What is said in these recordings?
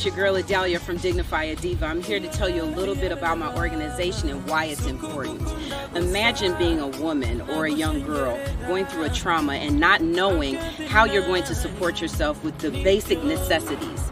It's your girl Adalia from Dignify a Diva. I'm here to tell you a little bit about my organization and why it's important. Imagine being a woman or a young girl going through a trauma and not knowing how you're going to support yourself with the basic necessities.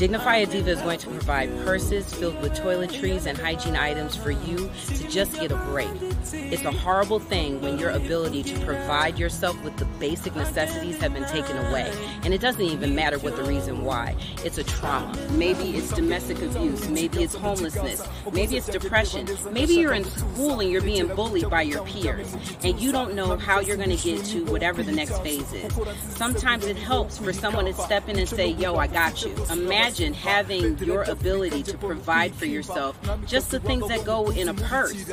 Dignify a Diva is going to provide purses filled with toiletries and hygiene items for you to just get a break. It's a horrible thing when your ability to provide yourself with the basic necessities have been taken away. And it doesn't even matter what the reason why. It's a trauma. Maybe it's domestic abuse. Maybe it's homelessness. Maybe it's depression. Maybe you're in school and you're being bullied by your peers and you don't know how you're going to get to whatever the next phase is. Sometimes it helps for someone to step in and say, Yo, I got you. Imagine imagine having your ability to provide for yourself just the things that go in a purse.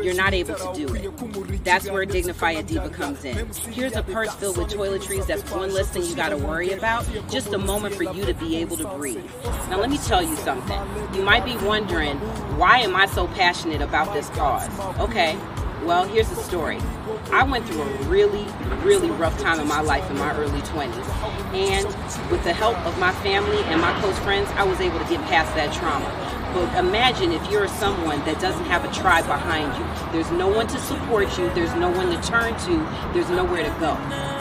You're not able to do it. That's where Dignify a Diva comes in. Here's a purse filled with toiletries. That's one less thing you got to worry about. Just a moment for you to be able to breathe. Now, let me tell you something. You might be wondering, why am I so passionate about this cause? Okay, well, here's the story. I went through a really, really rough time in my life in my early 20s. And with the help of my family and my close friends, I was able to get past that trauma. But imagine if you're someone that doesn't have a tribe behind you. There's no one to support you, there's no one to turn to, there's nowhere to go.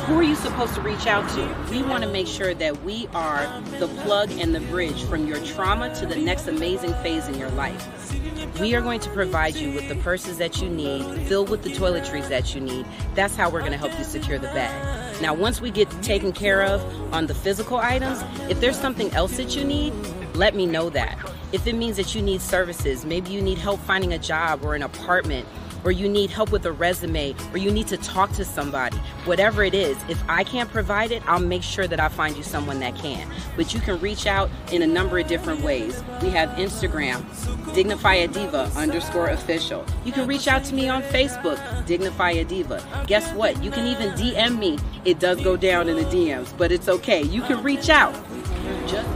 Who are you supposed to reach out to? We want to make sure that we are the plug and the bridge from your trauma to the next amazing phase in your life. We are going to provide you with the purses that you need, filled with the toiletries that you need. That's how we're going to help you secure the bag. Now, once we get taken care of on the physical items, if there's something else that you need, let me know that. If it means that you need services, maybe you need help finding a job or an apartment or you need help with a resume, or you need to talk to somebody, whatever it is, if I can't provide it, I'll make sure that I find you someone that can. But you can reach out in a number of different ways. We have Instagram, Dignify a Diva underscore official. You can reach out to me on Facebook, Dignify a Diva. Guess what? You can even DM me. It does go down in the DMs, but it's okay. You can reach out. Just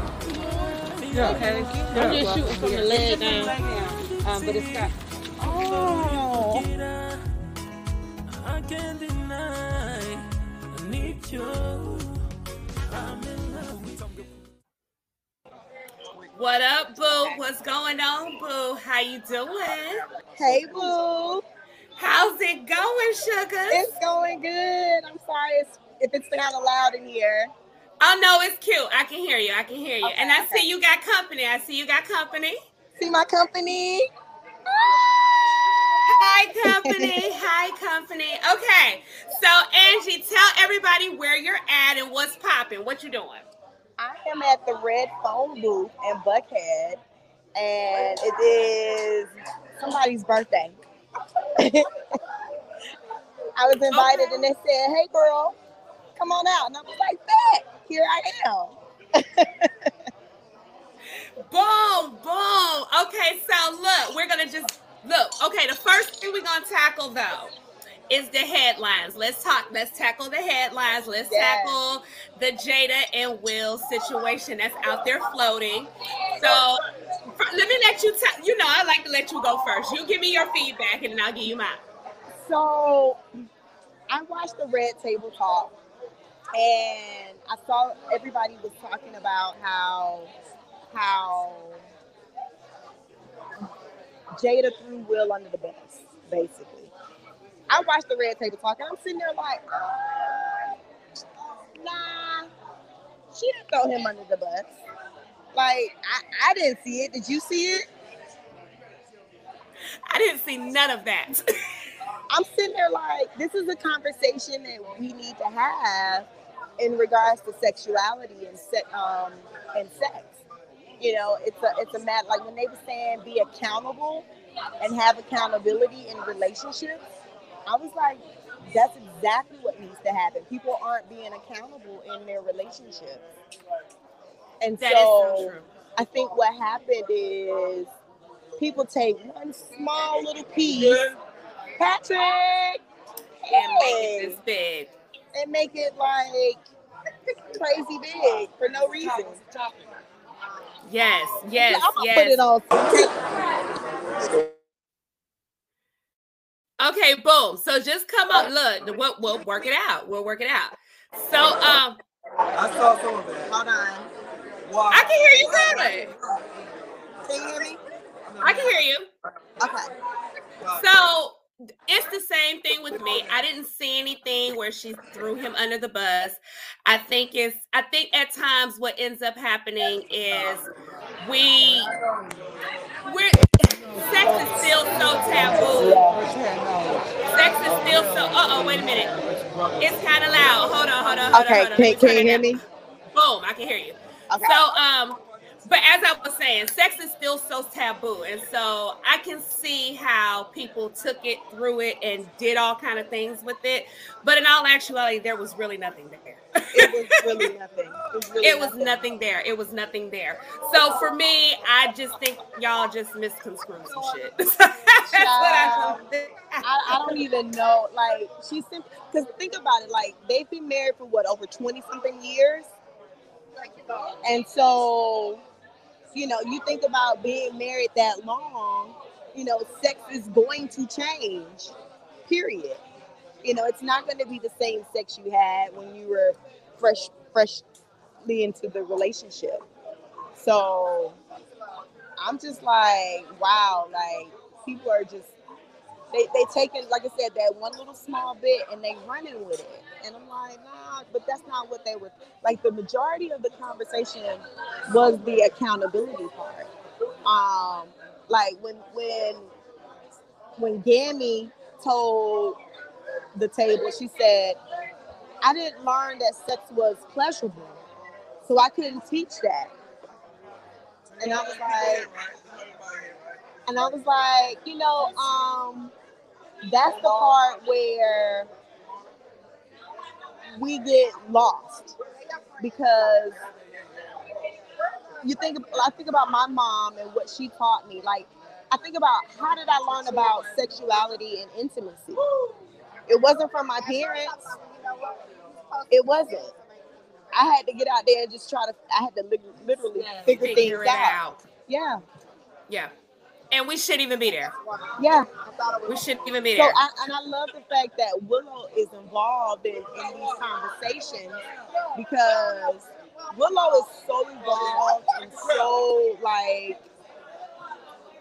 yeah. Okay. I'm just shooting from the leg down. Um, but it's got. Oh. I can't deny. I need you. What up, boo? What's going on, boo? How you doing? Hey, boo. How's it going, sugar? It's going good. I'm sorry if it's kind of loud in here. Oh no, it's cute. I can hear you. I can hear you. Okay, and I okay. see you got company. I see you got company. See my company? Hi, company. Hi, company. Okay, so Angie, tell everybody where you're at and what's popping. What you doing? I am at the Red Phone booth in Buckhead, and it is somebody's birthday. I was invited, okay. and they said, "Hey, girl, come on out," and I was like, "Bet, here I am." boom, boom. Okay, so look, we're gonna just look. Okay, the first thing we're gonna tackle though is the headlines. Let's talk. Let's tackle the headlines. Let's yes. tackle the Jada and Will situation that's out there floating. So let me let you tell. You know, I like to let you go first. You give me your feedback, and then I'll give you mine. So I watched the Red Table Talk, and I saw everybody was talking about how how Jada threw Will under the bus, basically. I watched the Red Table Talk, and I'm sitting there like, uh, nah, she didn't throw him under the bus. Like, I, I didn't see it. Did you see it? I didn't see none of that. I'm sitting there like, this is a conversation that we need to have in regards to sexuality and se- um, and sex. You know, it's a it's a matter like when they were saying be accountable and have accountability in relationships. I was like, that's exactly what needs to happen. People aren't being accountable in their relationships. And that so, I think what happened is people take one small little piece, Patrick, and make it this big. And make it like crazy big for no reason. Yes, yes, I'm gonna yes. put it. Okay, boom. So just come up. Look, we'll, we'll work it out. We'll work it out. So um I saw some of that. Hold on. I can hear you clearly. Can you hear me? I can hear you. Okay. So it's the same thing with me. I didn't see anything where she threw him under the bus. I think it's I think at times what ends up happening is we we're sex is still so taboo. Sex is still so uh oh wait a minute. It's kind of loud. Hold on, hold on, hold Okay, on, hold on. can, can you hear me? Boom, I can hear you. Okay. So, um, but as I was saying, sex is still so taboo, and so I can see how people took it, through it, and did all kind of things with it. But in all actuality, there was really nothing there. it was really nothing. It was, really it was nothing there. It was nothing there. So for me, I just think y'all just misconstrued some shit. That's what I think. I, I don't even know. Like she's because think about it. Like they've been married for what over twenty something years, and so you know you think about being married that long. You know, sex is going to change. Period. You know, it's not going to be the same sex you had when you were fresh, freshly into the relationship. So I'm just like, wow, like people are just they they taking like I said that one little small bit and they running with it, and I'm like, nah, but that's not what they were like. The majority of the conversation was the accountability part. Um, like when when when Gammy told the table, she said, I didn't learn that sex was pleasurable, so I couldn't teach that. And I was like, and I was like, you know, um, that's the part where we get lost because you think I think about my mom and what she taught me. Like I think about how did I learn about sexuality and intimacy? It wasn't from my parents. It wasn't. I had to get out there and just try to. I had to li- literally figure, Figure things out. out. Yeah, Yeah. And we shouldn't even be there. yeah. We shouldn't even be So there. I, and I love the fact that Willow is involved in, in these conversations because Willow is so involved and so like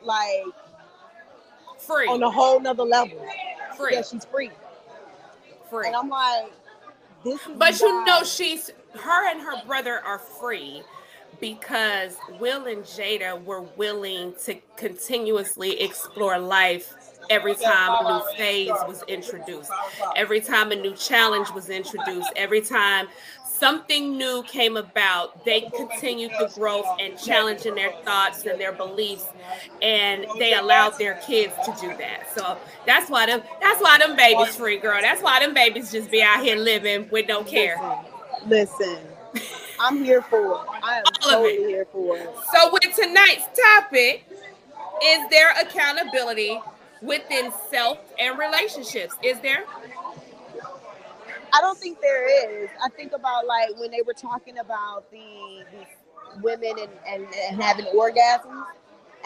like Free. on a whole nother level. Free. Yeah, she's free. Free. And I'm like, this is But you know, she's her and her brother are free because Will and Jada were willing to continuously explore life every time a new phase was introduced, every time a new challenge was introduced, every time something new came about, they continued the growth and challenging their thoughts and their beliefs, and they allowed their kids to do that. So that's why them that's why them babies free, girl. That's why them babies just be out here living with no care. Listen, I'm here for it. I am All of it. totally here for it. So with tonight's topic, is there accountability within self and relationships? Is there? I don't think there is. I think about like when they were talking about the, the women and, and, and having orgasms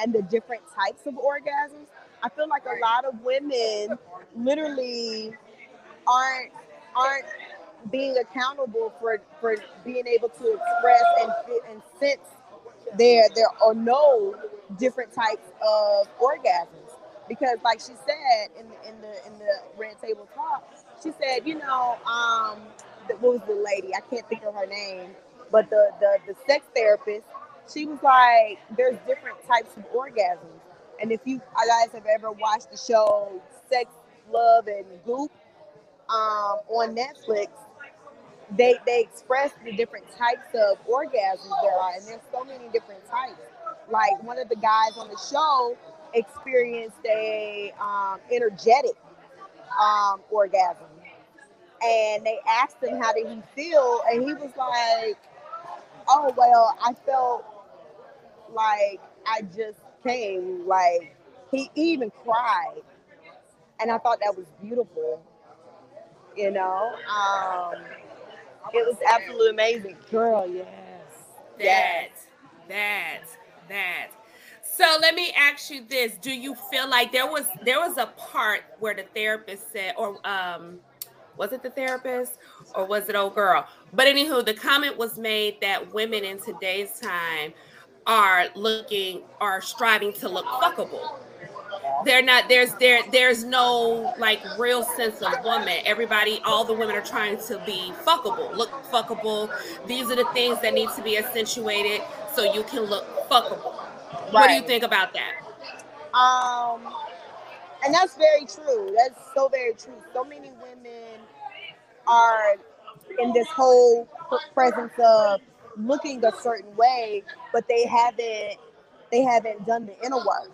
and the different types of orgasms. I feel like a lot of women literally aren't aren't being accountable for for being able to express and and sense there their or know different types of orgasms. Because like she said in the in the in the red table talk she said you know um the, what was the lady? I can't think of her name but the the the sex therapist she was like there's different types of orgasms. And if you guys have ever watched the show sex love and goop um on netflix they they express the different types of orgasms there are, and there's so many different types. Like one of the guys on the show experienced a um, energetic um, orgasm, and they asked him how did he feel, and he was like, "Oh well, I felt like I just came." Like he even cried, and I thought that was beautiful. You know. Um, it was absolutely amazing. Girl, yes. That, Yes. that, that. So let me ask you this: Do you feel like there was there was a part where the therapist said, or um, was it the therapist or was it old girl? But anywho, the comment was made that women in today's time are looking are striving to look fuckable. They're not there's there there's no like real sense of woman. Everybody, all the women are trying to be fuckable, look fuckable. These are the things that need to be accentuated so you can look fuckable. Right. What do you think about that? Um and that's very true. That's so very true. So many women are in this whole presence of looking a certain way, but they haven't they haven't done the inner work.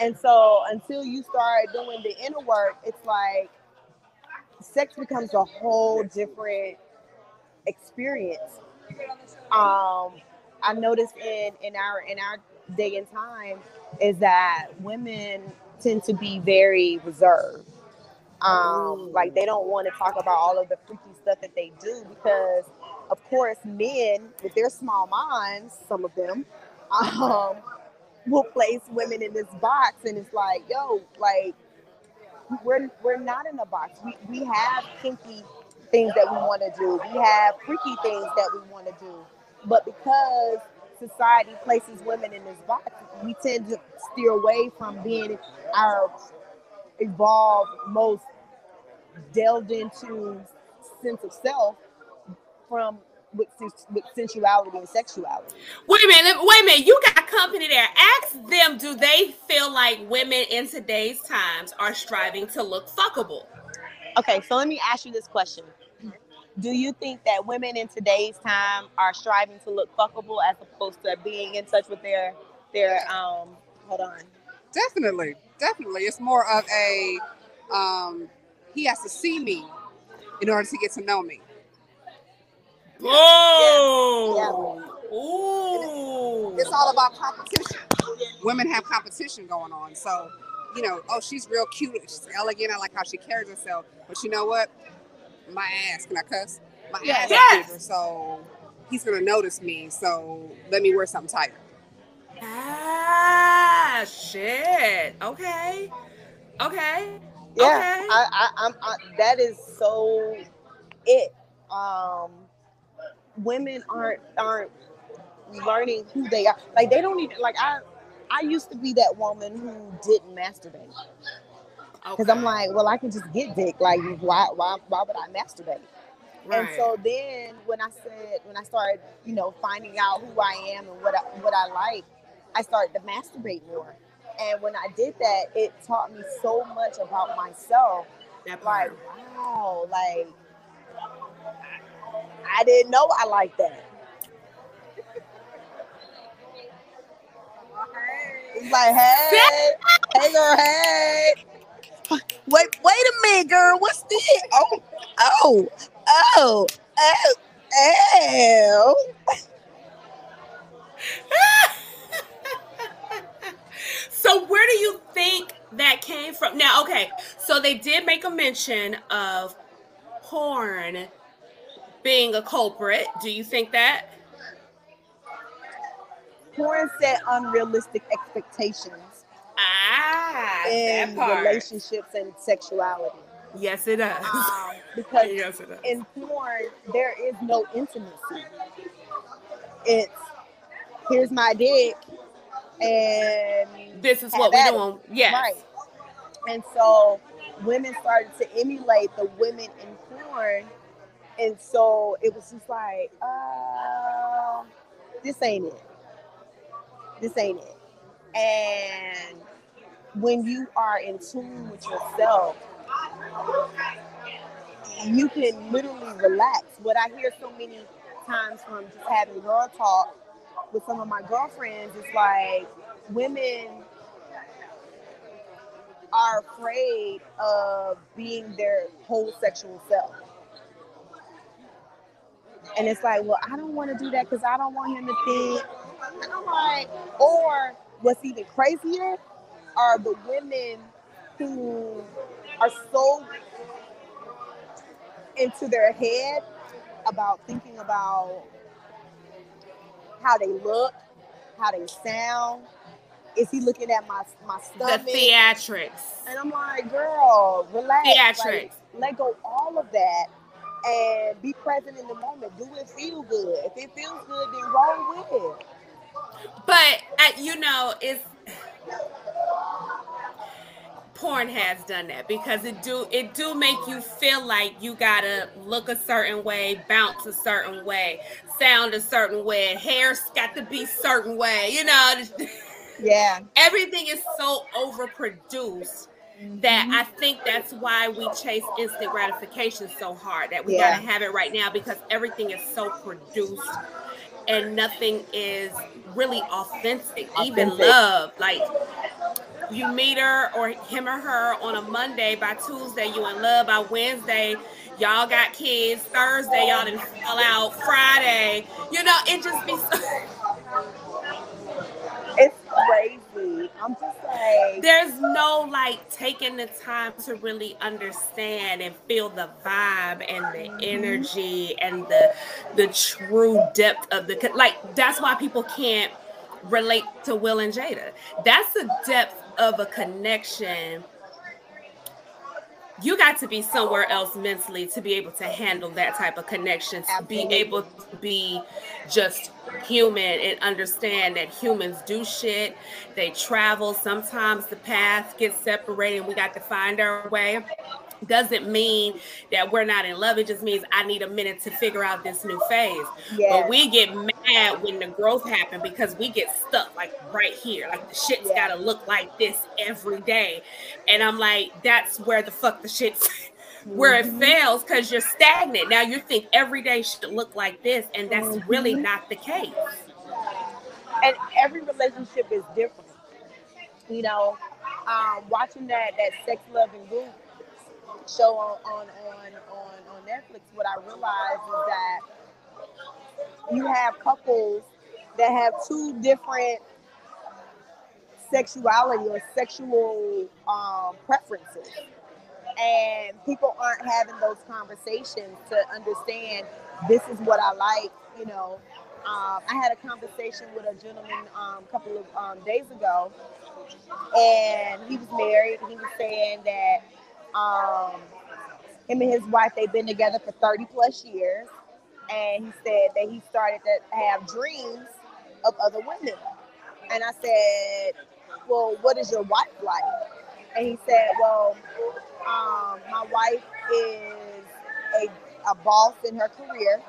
And so until you start doing the inner work, it's like sex becomes a whole different experience. Um, I noticed in in our in our day and time is that women tend to be very reserved. Um, like they don't want to talk about all of the freaky stuff that they do because, of course, men with their small minds, some of them, um, will place women in this box, and it's like, yo, like we're we're not in a box. We we have kinky things that we want to do. We have freaky things that we want to do, but because society places women in this box, we tend to steer away from being our evolved, most delved into sense of self from with, with sensuality and sexuality. Wait a minute, wait a minute. You got company there. Ask them, do they feel like women in today's times are striving to look fuckable? Okay, so let me ask you this question. Do you think that women in today's time are striving to look fuckable as opposed to being in touch with their their um hold on. Definitely. Definitely. It's more of a um he has to see me in order to get to know me. Oh, yeah. Ooh. It's all about competition. Women have competition going on. So, you know, oh, she's real cute. She's elegant. I like how she carries herself. But you know what? My ass, can I cuss? My yes. ass yes. bigger, so he's gonna notice me. So let me wear something tighter. Ah, shit. Okay. Okay. Yeah, okay. I, I, I'm. I, that is so it. Um, women aren't aren't learning who they are. Like they don't even like I. I used to be that woman who didn't masturbate because okay. I'm like, well, I can just get dick. Like, why, why, why would I masturbate? Right. And so then when I said, when I started, you know, finding out who I am and what I, what I like, I started to masturbate more. And when I did that, it taught me so much about myself. that Like, wow, like I didn't know I liked that. It's like, hey, hey girl, hey. Wait, wait a minute, girl. What's this? Oh, oh, oh, oh, oh. so where do you think that came from? Now, okay, so they did make a mention of porn being a culprit. Do you think that? Porn set unrealistic expectations. Ah, in relationships and sexuality. Yes, it does. Um, because yes, it does. in porn, there is no intimacy. It's here's my dick, and this is what we're doing. Yes. Right. And so women started to emulate the women in porn. And so it was just like, uh, this ain't it. This ain't it. And when you are in tune with yourself, you can literally relax. What I hear so many times from just having girl talk with some of my girlfriends is like women are afraid of being their whole sexual self. And it's like, well, I don't want to do that because I don't want him to think. And I'm like, or what's even crazier are the women who are so into their head about thinking about how they look, how they sound. Is he looking at my my stomach? The theatrics. And I'm like, girl, relax. Theatrics. Like, let go all of that and be present in the moment. Do it feel good. If it feels good, then roll with it. But uh, you know, it's porn has done that because it do it do make you feel like you gotta look a certain way, bounce a certain way, sound a certain way, hair's got to be certain way, you know. Yeah. Everything is so overproduced that mm-hmm. I think that's why we chase instant gratification so hard that we yeah. gotta have it right now because everything is so produced and nothing is really authentic. authentic. Even love, like you meet her or him or her on a Monday, by Tuesday you in love, by Wednesday y'all got kids, Thursday y'all didn't fall out, Friday, you know, it just be so It's crazy. I'm just like there's no like taking the time to really understand and feel the vibe and the mm-hmm. energy and the the true depth of the like that's why people can't relate to Will and Jada. That's the depth of a connection you got to be somewhere else mentally to be able to handle that type of connection to Absolutely. be able to be just human and understand that humans do shit. They travel. Sometimes the paths get separated and we got to find our way doesn't mean that we're not in love. It just means I need a minute to figure out this new phase. Yes. But we get mad when the growth happens because we get stuck like right here. Like the shit's yeah. gotta look like this every day. And I'm like, that's where the fuck the shit's where mm-hmm. it fails because you're stagnant. Now you think every day should look like this, and that's mm-hmm. really not the case. And every relationship is different. You know, um, watching that that sex, love, and goop show on on on on, on Netflix, what I realized is that you have couples that have two different sexuality or sexual um, preferences. And people aren't having those conversations to understand this is what I like. You know, um, I had a conversation with a gentleman um, a couple of um, days ago, and he was married. He was saying that um, him and his wife, they've been together for 30 plus years. And he said that he started to have dreams of other women. And I said, Well, what is your wife like? And he said, Well, um, my wife is a, a boss in her career.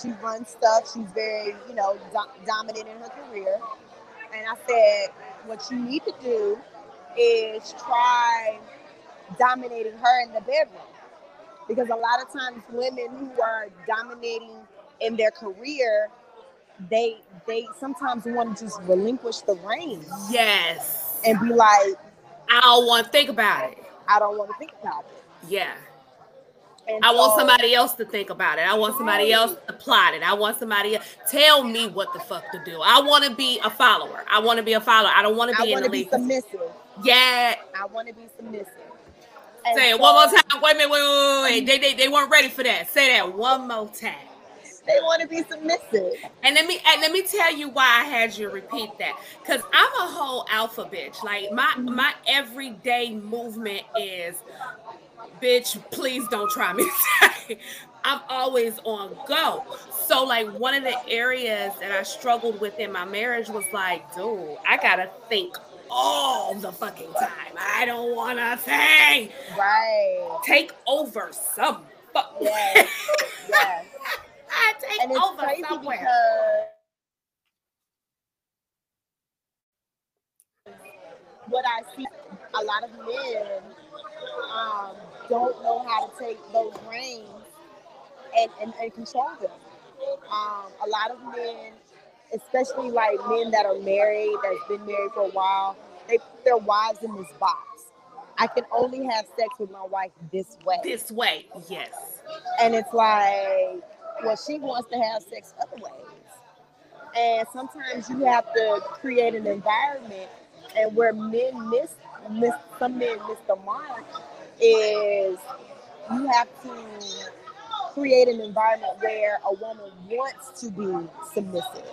She runs stuff. She's very, you know, do- dominant in her career. And I said, What you need to do is try dominating her in the bedroom. Because a lot of times women who are dominating in their career, they they sometimes want to just relinquish the reins. Yes. And be like, I don't want to think about it. I don't want to think about it. Yeah. And I so, want somebody else to think about it. I want somebody else to plot it. I want somebody else tell me what the fuck to do. I want to be a follower. I want to be a follower. I don't want to be I in the lead. submissive. Yeah. I want to be submissive. Say it one more time. Wait a minute. Wait, wait, wait, wait. They, they, they weren't ready for that. Say that one more time. They want to be submissive. And let me and let me tell you why I had you repeat that. Cause I'm a whole alpha bitch. Like my my everyday movement is, bitch. Please don't try me. I'm always on go. So like one of the areas that I struggled with in my marriage was like, dude, I gotta think all the fucking time. I don't want to think. Right. Take over some. Fuck. Yes. yes. I take and it's over crazy somewhere. Because what I see, a lot of men um, don't know how to take those reins and, and, and control them. Um, a lot of men especially like men that are married, that's been married for a while, they put their wives in this box. I can only have sex with my wife this way. This way, yes. And it's like, well, she wants to have sex other ways. And sometimes you have to create an environment and where men miss, miss some men miss the mark is you have to create an environment where a woman wants to be submissive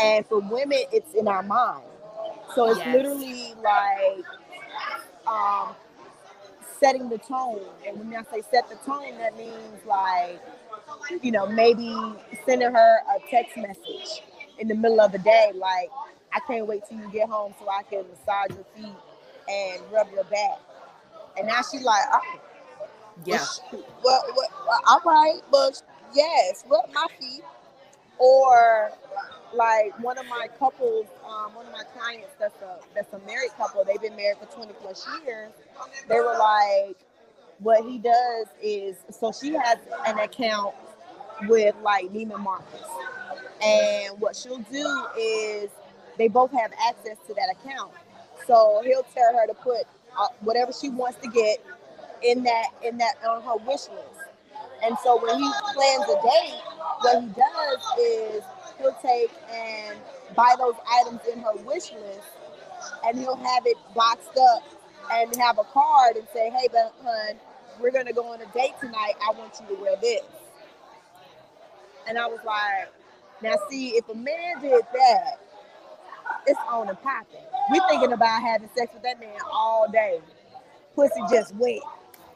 and for women, it's in our mind. So it's yes. literally like um, setting the tone. And when I say set the tone, that means like, you know, maybe sending her a text message in the middle of the day, like, I can't wait till you get home so I can massage your feet and rub your back. And now she's like, oh, Yeah. well, well, well, all right, but yes, rub my feet. Or like one of my couples, um, one of my clients that's a that's a married couple, they've been married for 20 plus years. They were like, what he does is so she has an account with like Neiman Marcus. And what she'll do is they both have access to that account. So he'll tell her to put uh, whatever she wants to get in that in that on her wish list. And so when he plans a date, what he does is he'll take and buy those items in her wish list, and he'll have it boxed up and have a card and say, "Hey, but hun, we're gonna go on a date tonight. I want you to wear this." And I was like, "Now, see, if a man did that, it's on and popping. We're thinking about having sex with that man all day. Pussy just wet."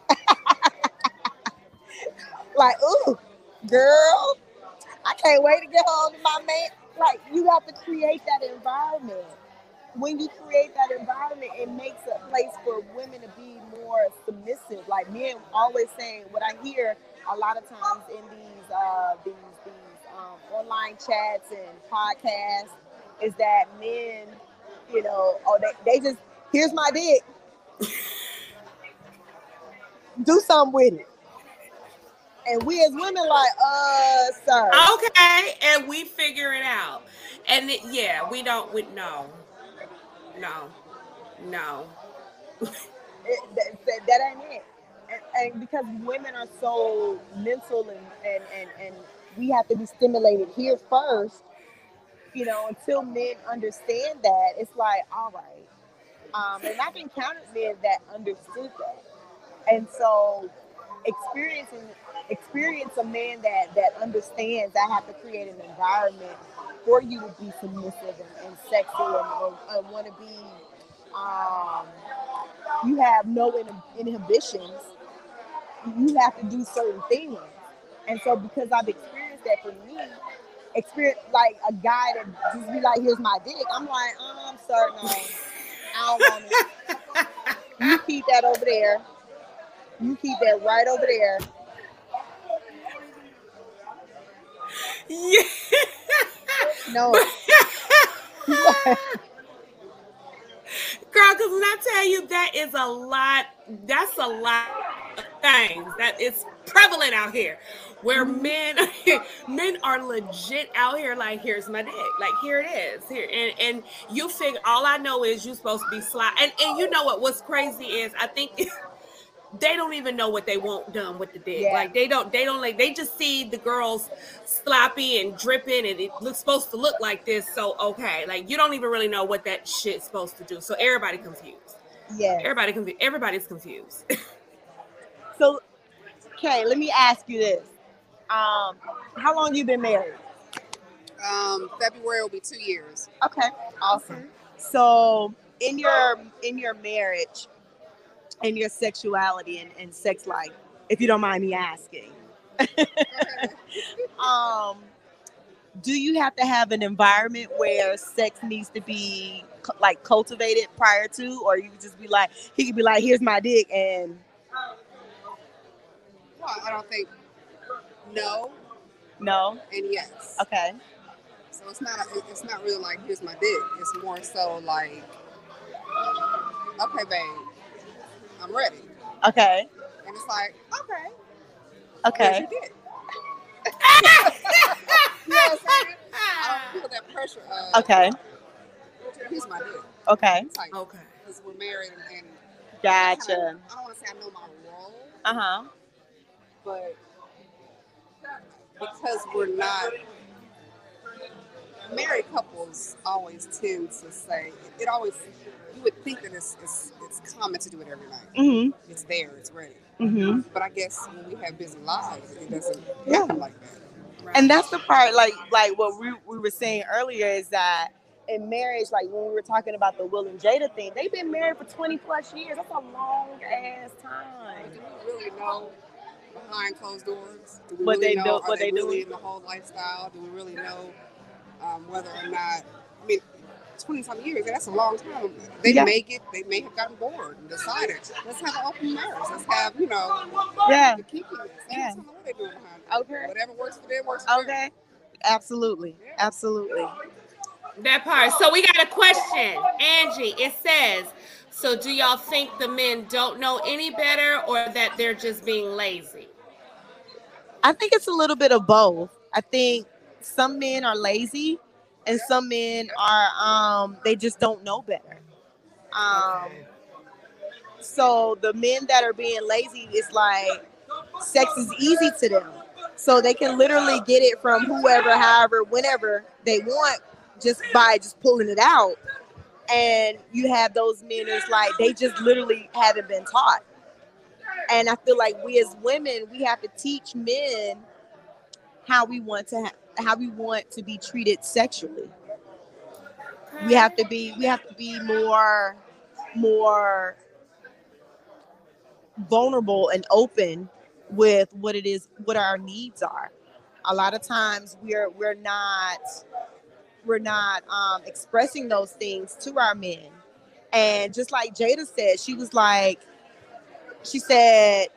like, ooh, girl, I can't wait to get home to my man. Like, you have to create that environment. When you create that environment, it makes a place for women to be more submissive. Like men always saying, what I hear a lot of times in these uh, these these um, online chats and podcasts is that men, you know, oh they, they just here's my dick. Do something with it. And we as women like, uh, sir. Okay, and we figure it out. And it, yeah, we don't. We no, no, no. It, that, that, that ain't it. And, and because women are so mental and, and, and, and we have to be stimulated here first, you know, until men understand that, it's like, all right. Um, and I've encountered men that understood that. And so experiencing experience a man that that understands I have to create an environment for you to be submissive and, and sexy and, and, want to be um, you have no inhibitions. You have to do certain things. And so because I've experienced that for me experience like a guy that just be like here's my dick. I'm like um sir no I don't want it you keep that over there you keep that right over there Yeah. no Girl, because when I tell you that is a lot, that's a lot of things that is prevalent out here. Where mm-hmm. men men are legit out here like here's my dick. Like here it is. Here and and you figure all I know is you're supposed to be slide and, and you know what what's crazy is I think they don't even know what they want done with the dick. Yeah. Like they don't they don't like they just see the girls sloppy and dripping and it looks supposed to look like this. So okay, like you don't even really know what that shit's supposed to do. So everybody confused. yeah Everybody confused. Everybody's confused. so okay let me ask you this um how long you been married Um, February will be two years. okay awesome so in your in your marriage and your sexuality and, and sex life if you don't mind me asking. Um do you have to have an environment where sex needs to be like cultivated prior to? Or you could just be like he could be like here's my dick and Well, I don't think no. No? And yes. okay. So it's not it's not really like here's my dick. It's more so like, okay, babe, I'm ready. okay And it's like, okay, okay Here's your dick. you know what I'm saying? I don't feel that pressure of okay here's my dick. okay Type. okay. Because we're married and, and I gotcha kinda- I don't want to say I know my role, uh-huh but because we're not married couples always tend to say it always you would think that it's it's, it's common to do it every night mm-hmm it's there it's ready mm-hmm but i guess when we have busy lives it doesn't Yeah. happen like that and that's the part like like what we, we were saying earlier is that in marriage, like when we were talking about the Will and Jada thing, they've been married for 20 plus years. That's a long ass time. Do we really know behind closed doors? Do we What really they know, do- what they, they do. really in the whole lifestyle? Do we really know um, whether or not? I mean, twenty some years. That's a long time. They Yeah. may get. They may have gotten bored and decided, let's have an open marriage. Let's have you know Yeah. the kinkiness. Yeah. Yeah. What they're doing behind. it. Okay. Whatever works for them works for them. Okay. Absolutely. Absolutely. That part. So we got a question, Angie. It says, "So do y'all think the men don't know any better, or that they're just being lazy?" I think it's a little bit of both. I think some men are lazy and some men are um they just don't know better. Um so the men that are being lazy is like sex is easy to them. So they can literally get it from whoever, however, whenever they want, just by just pulling it out. And you have those men it's like they just literally haven't been taught. And I feel like we as women, we have to teach men how we want to ha- how we want to be treated sexually. We have to be we have to be more more vulnerable and open with what it is what our needs are. A lot of times we're we're not we're not um, expressing those things to our men. And just like Jada said, she was like, she said,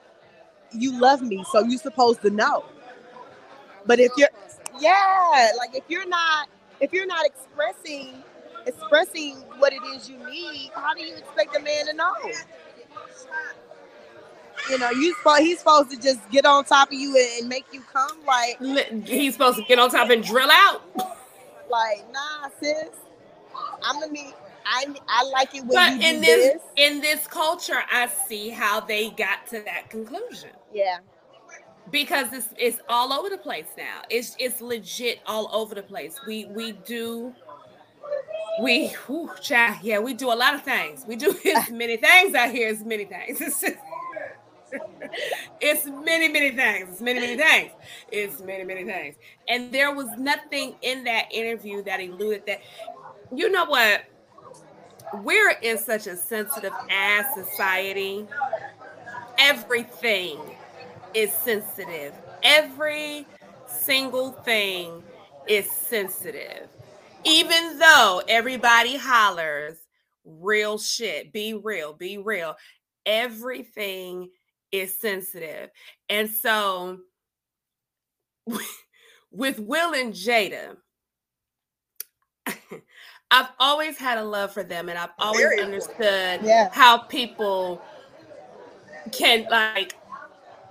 "You love me, so you're supposed to know." But if you're, yeah, like if you're not, if you're not expressing, expressing what it is you need, how do you expect a man to know? You know, you he's supposed to just get on top of you and, make you come. Like, He's supposed to get on top and drill out. like, nah, sis. I'm gonna need. I I like it when But you do in this this. in this culture, I see how they got to that conclusion. Yeah. Because it's it's all over the place now. It's it's legit all over the place. We we do we whew, yeah, we do a lot of things. We do as many things out here as many things. It's just, it's many, many things. It's many, many things. It's many, many things. And there was nothing in that interview that eluded that. You know what? We're in such a sensitive ass society. Everything is sensitive. Every single thing is sensitive. Even though everybody hollers real shit, be real, be real, everything is sensitive. And so with Will and Jada, I've always had a love for them and I've always understood Yeah. how people can like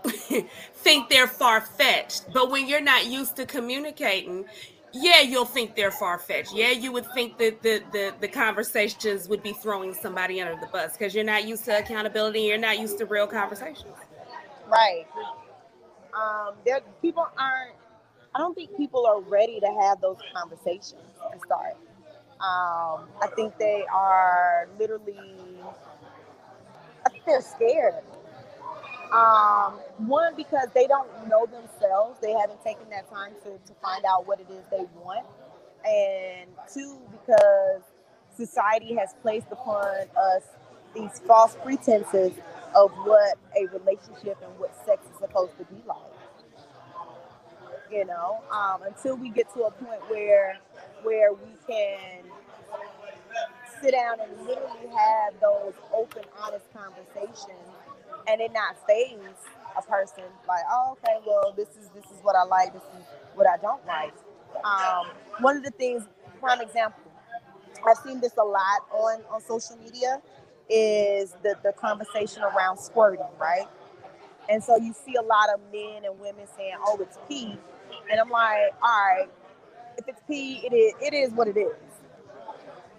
think they're far fetched. But when you're not used to communicating, yeah, you'll think they're far fetched. Yeah, you would think that the, the the conversations would be throwing somebody under the bus because you're not used to accountability. You're not used to real conversations. Right. Um, there people aren't. I don't think people are ready to have those conversations and start. Um, I think they are literally. I they're scared. Um, one because they don't know themselves. They haven't taken that time to, to find out what it is they want, and two because society has placed upon us these false pretenses of what a relationship and what sex is supposed to be like. You know, um, until we get to a point where where we can sit down and literally have those open, honest conversations, and it not phase a person like, oh, okay, well, this is this is what I like, this is what I don't like. Um, one of the things, prime example, I've seen this a lot on on social media is the, the conversation around squirting, right? And so you see a lot of men and women saying, "Oh, it's pee," and I'm like, "All right, if it's pee, it is it is what it is.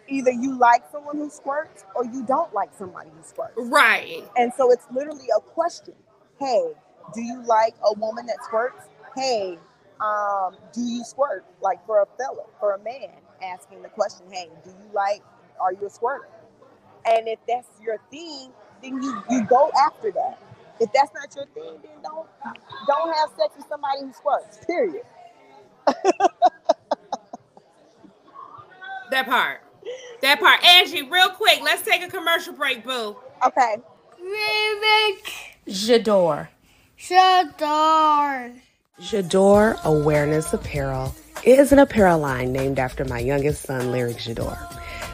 Either you like someone who squirts, or you don't like somebody who squirts." Right. And so it's literally a question. Hey, do you like a woman that squirts? Hey, um, do you squirt? Like for a fella, for a man, asking the question, hey, do you like, are you a squirter? And if that's your thing, then you, you go after that. If that's not your thing, then don't don't have sex with somebody who squirts. Period. That part. That part. Angie, real quick, let's take a commercial break, boo. Okay. J'adore. J'adore. J'adore Awareness Apparel is an apparel line named after my youngest son, Lyric J'adore.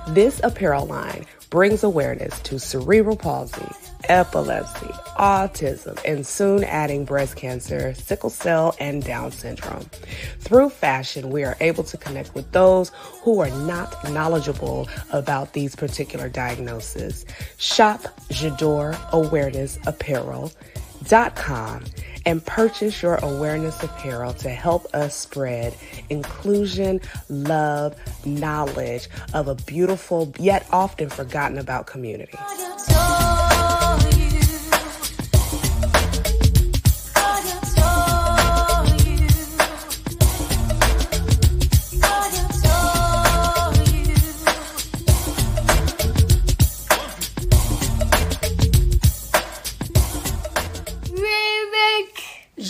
This apparel line brings awareness to cerebral palsy, epilepsy, autism, and soon adding breast cancer, sickle cell, and Down syndrome. Through fashion, we are able to connect with those who are not knowledgeable about these particular diagnoses. Shop J'adore Awareness Apparel.com and purchase your awareness apparel to help us spread inclusion, love, knowledge of a beautiful yet often forgotten about community.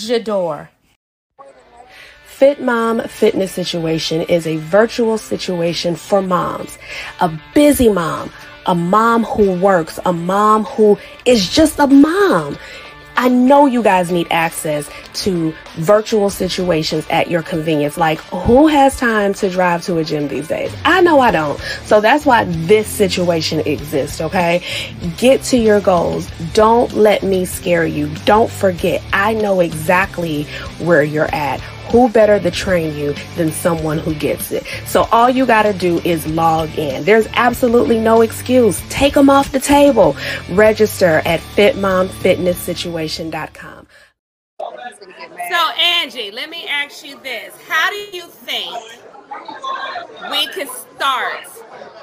J'adore. Fit Mom Fitness Situation is a virtual situation for moms. A busy mom, a mom who works, a mom who is just a mom. I know you guys need access to virtual situations at your convenience. Like, who has time to drive to a gym these days? I know I don't. So that's why this situation exists, okay? Get to your goals. Don't let me scare you. Don't forget, I know exactly where you're at who better to train you than someone who gets it? So all you got to do is log in. There's absolutely no excuse. Take them off the table. Register at fitmomfitnesssituation.com. So Angie, let me ask you this. How do you think we can start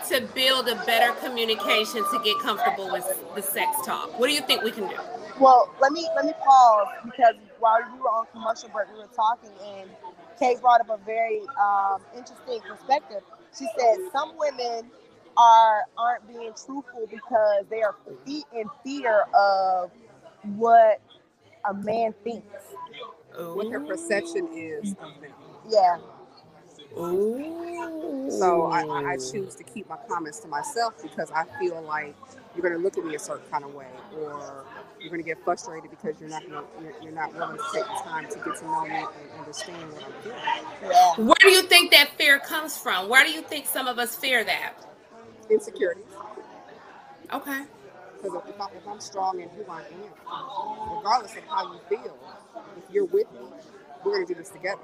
to build a better communication to get comfortable with the sex talk? What do you think we can do? Well, let me let me pause because while you were on commercial break, we were talking, and Kate brought up a very um, interesting perspective. She said some women are aren't being truthful because they are in fear of what a man thinks. What their perception is of them. Yeah. Ooh. So I, I I choose to keep my comments to myself because I feel like you're going to look at me a certain kind of way, or you're going to get frustrated because you're not gonna, you're, you're not willing to take the time to get to know me and understand what I'm. Yeah. Where do you think that fear comes from? Where do you think some of us fear that? Insecurities. Okay. Because if, if I'm strong in who I am, regardless of how you feel, if you're with me, we're going to do this together.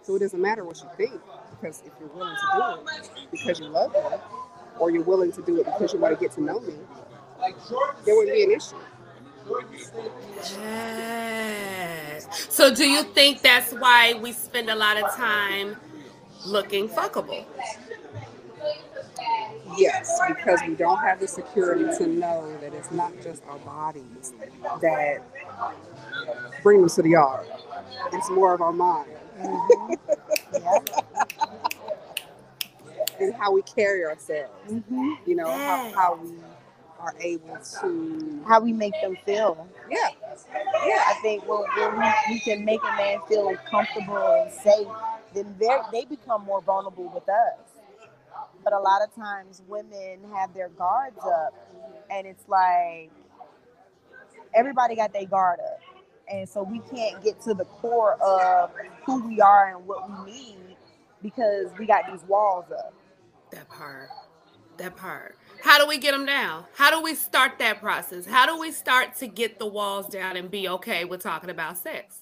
So it doesn't matter what you think, because if you're willing to do it because you love me, or you're willing to do it because you want to get to know me, there wouldn't be an issue. Yes. So do you think that's why we spend a lot of time looking fuckable? Yes, because we don't have the security to know that it's not just our bodies that bring us to the yard. It's more of our mind and how we carry ourselves. hmm You know, how, how we are able to. How we make them feel. Yeah, yeah. I think when, when we, we can make a man feel comfortable and safe, then they they become more vulnerable with us. But a lot of times women have their guards up, and it's like everybody got their guard up, and so we can't get to the core of who we are and what we need because we got these walls up. That part. That part. How do we get them down? How do we start that process? How do we start to get the walls down and be okay with talking about sex?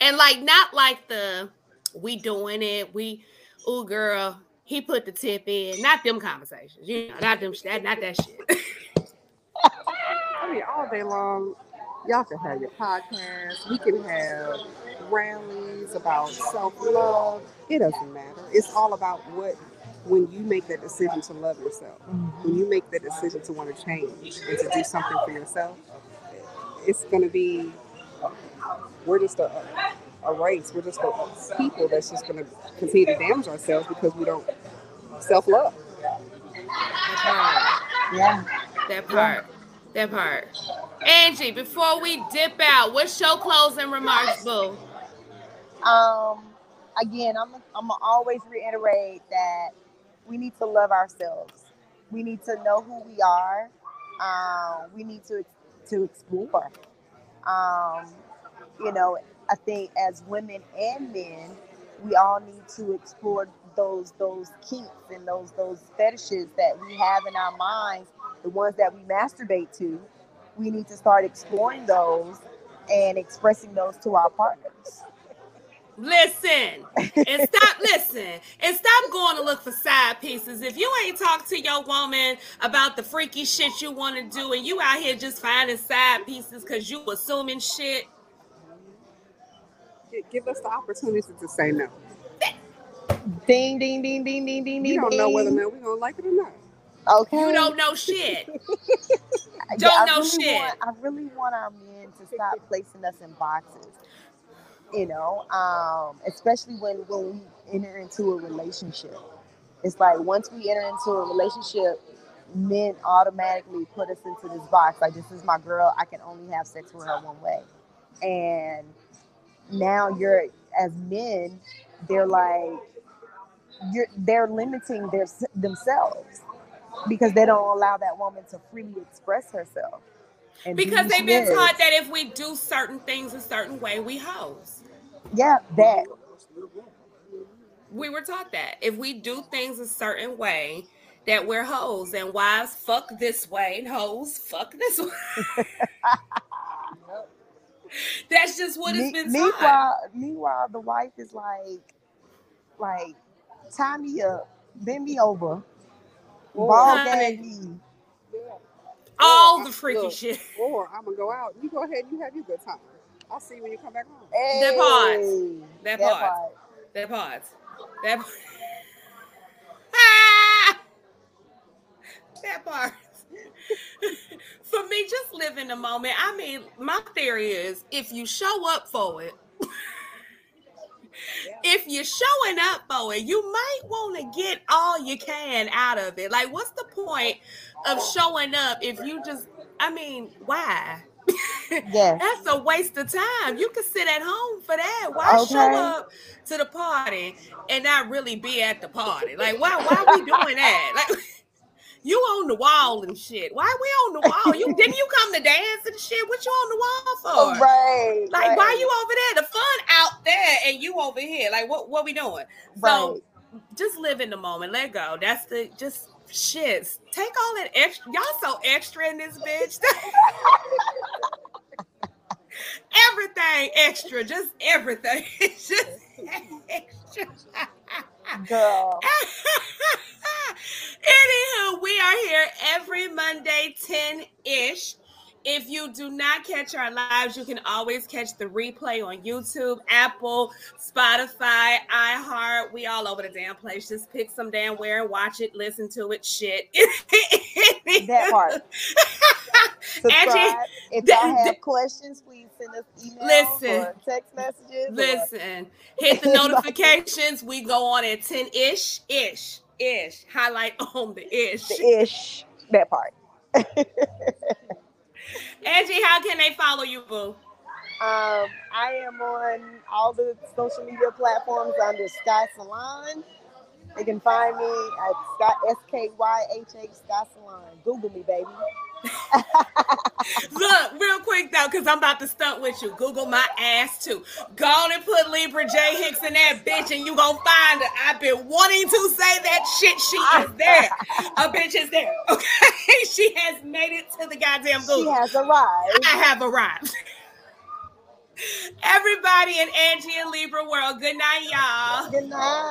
And like not like the we doing it, we oh girl, he put the tip in, not them conversations. You know, not them that not that shit. I mean, all day long, y'all can have your podcast. We can have rallies about self love. It doesn't matter. It's all about what, when you make that decision to love yourself, when you make that decision to want to change and to do something for yourself, it's going to be, we're just a, a race. We're just a, a people that's just going to continue to damage ourselves because we don't self love. Yeah. That part. That part. Angie, before we dip out, what's your closing remarks, boo? um again i'm i'm gonna always reiterate that we need to love ourselves. We need to know who we are. Um, we need to to explore. Um, you know, I think as women and men, we all need to explore those those kinks and those those fetishes that we have in our minds, the ones that we masturbate to. We need to start exploring those and expressing those to our partners. Listen and stop listen and stop going to look for side pieces. If you ain't talk to your woman about the freaky shit you want to do and you out here just finding side pieces because you assuming shit. Give us the opportunity to say no. Ding ding ding ding ding ding You ding. don't know whether or not we're gonna like it or not. Okay. You don't know shit. Don't I know really shit. Want, I really want our men to stop placing us in boxes. You know, um, especially when when we enter into a relationship. It's like once we enter into a relationship, men automatically put us into this box. Like this is my girl. I can only have sex with her one way. And now you're as men, they're like you're they're limiting their themselves because they don't allow that woman to freely express herself. And Because they've been is. taught that if we do certain things a certain way, we hoes. Yeah, that. We were taught that. If we do things a certain way, that we're hoes and wives fuck this way and hoes fuck this way. That's just what it's Me- been taught. meanwhile, meanwhile, the wife is like, like, tie me up, bend me over, ball Honey. gag me. All Or, the freaky look, shit. Or I'm gonna go out. You go ahead. You have your good time. I'll see you when you come back home. Hey, part. That part. That part. That part. Ah! That part. for me, just live in the moment. I mean, my theory is if you show up for it, if you're showing up for it, you might want to get all you can out of it. Like, what's the point of showing up if you just, I mean, why? Yes. That's a waste of time. You can sit at home for that. Why show up to the party and not really be at the party? Like, why why are we doing that? Like you on the wall and shit. Why we on the wall? You didn't you come to dance and shit? What you on the wall for? right. Like, right, why you over there? The fun out there and you over here. Like, what what we doing? So just live in the moment. Let go. That's the just shits. Take all that extra. Y'all so extra in this bitch. everything extra. Just everything. just extra. Girl. Anywho, we are here every Monday, 10 ish. If you do not catch our lives, you can always catch the replay on YouTube, Apple, Spotify, iHeart. We all over the damn place. Just pick some damn where and watch it, listen to it, shit. That part. Subscribe. Angie, if y'all have questions, please send us emails Listen. or text messages. or- Listen, hit the notifications. We go on at 10 ish, ish, ish. Highlight on the ish. the ish. That part. Angie, how can they follow you, boo? Um, I am on all the social media platforms under Sky Salon. They can find me at Sky S K Y H H Sky Salon. Google me, baby. Look, real quick though, because I'm about to stunt with you. Google my ass too. Go on and put Libra J Hicks in that bitch, and you gonna find her. I've been wanting to say that shit. She is there. A bitch is there. Okay, she has made it to the goddamn Google. She has arrived. I have arrived. Everybody in Angie and Libra world, good night, y'all. Good night.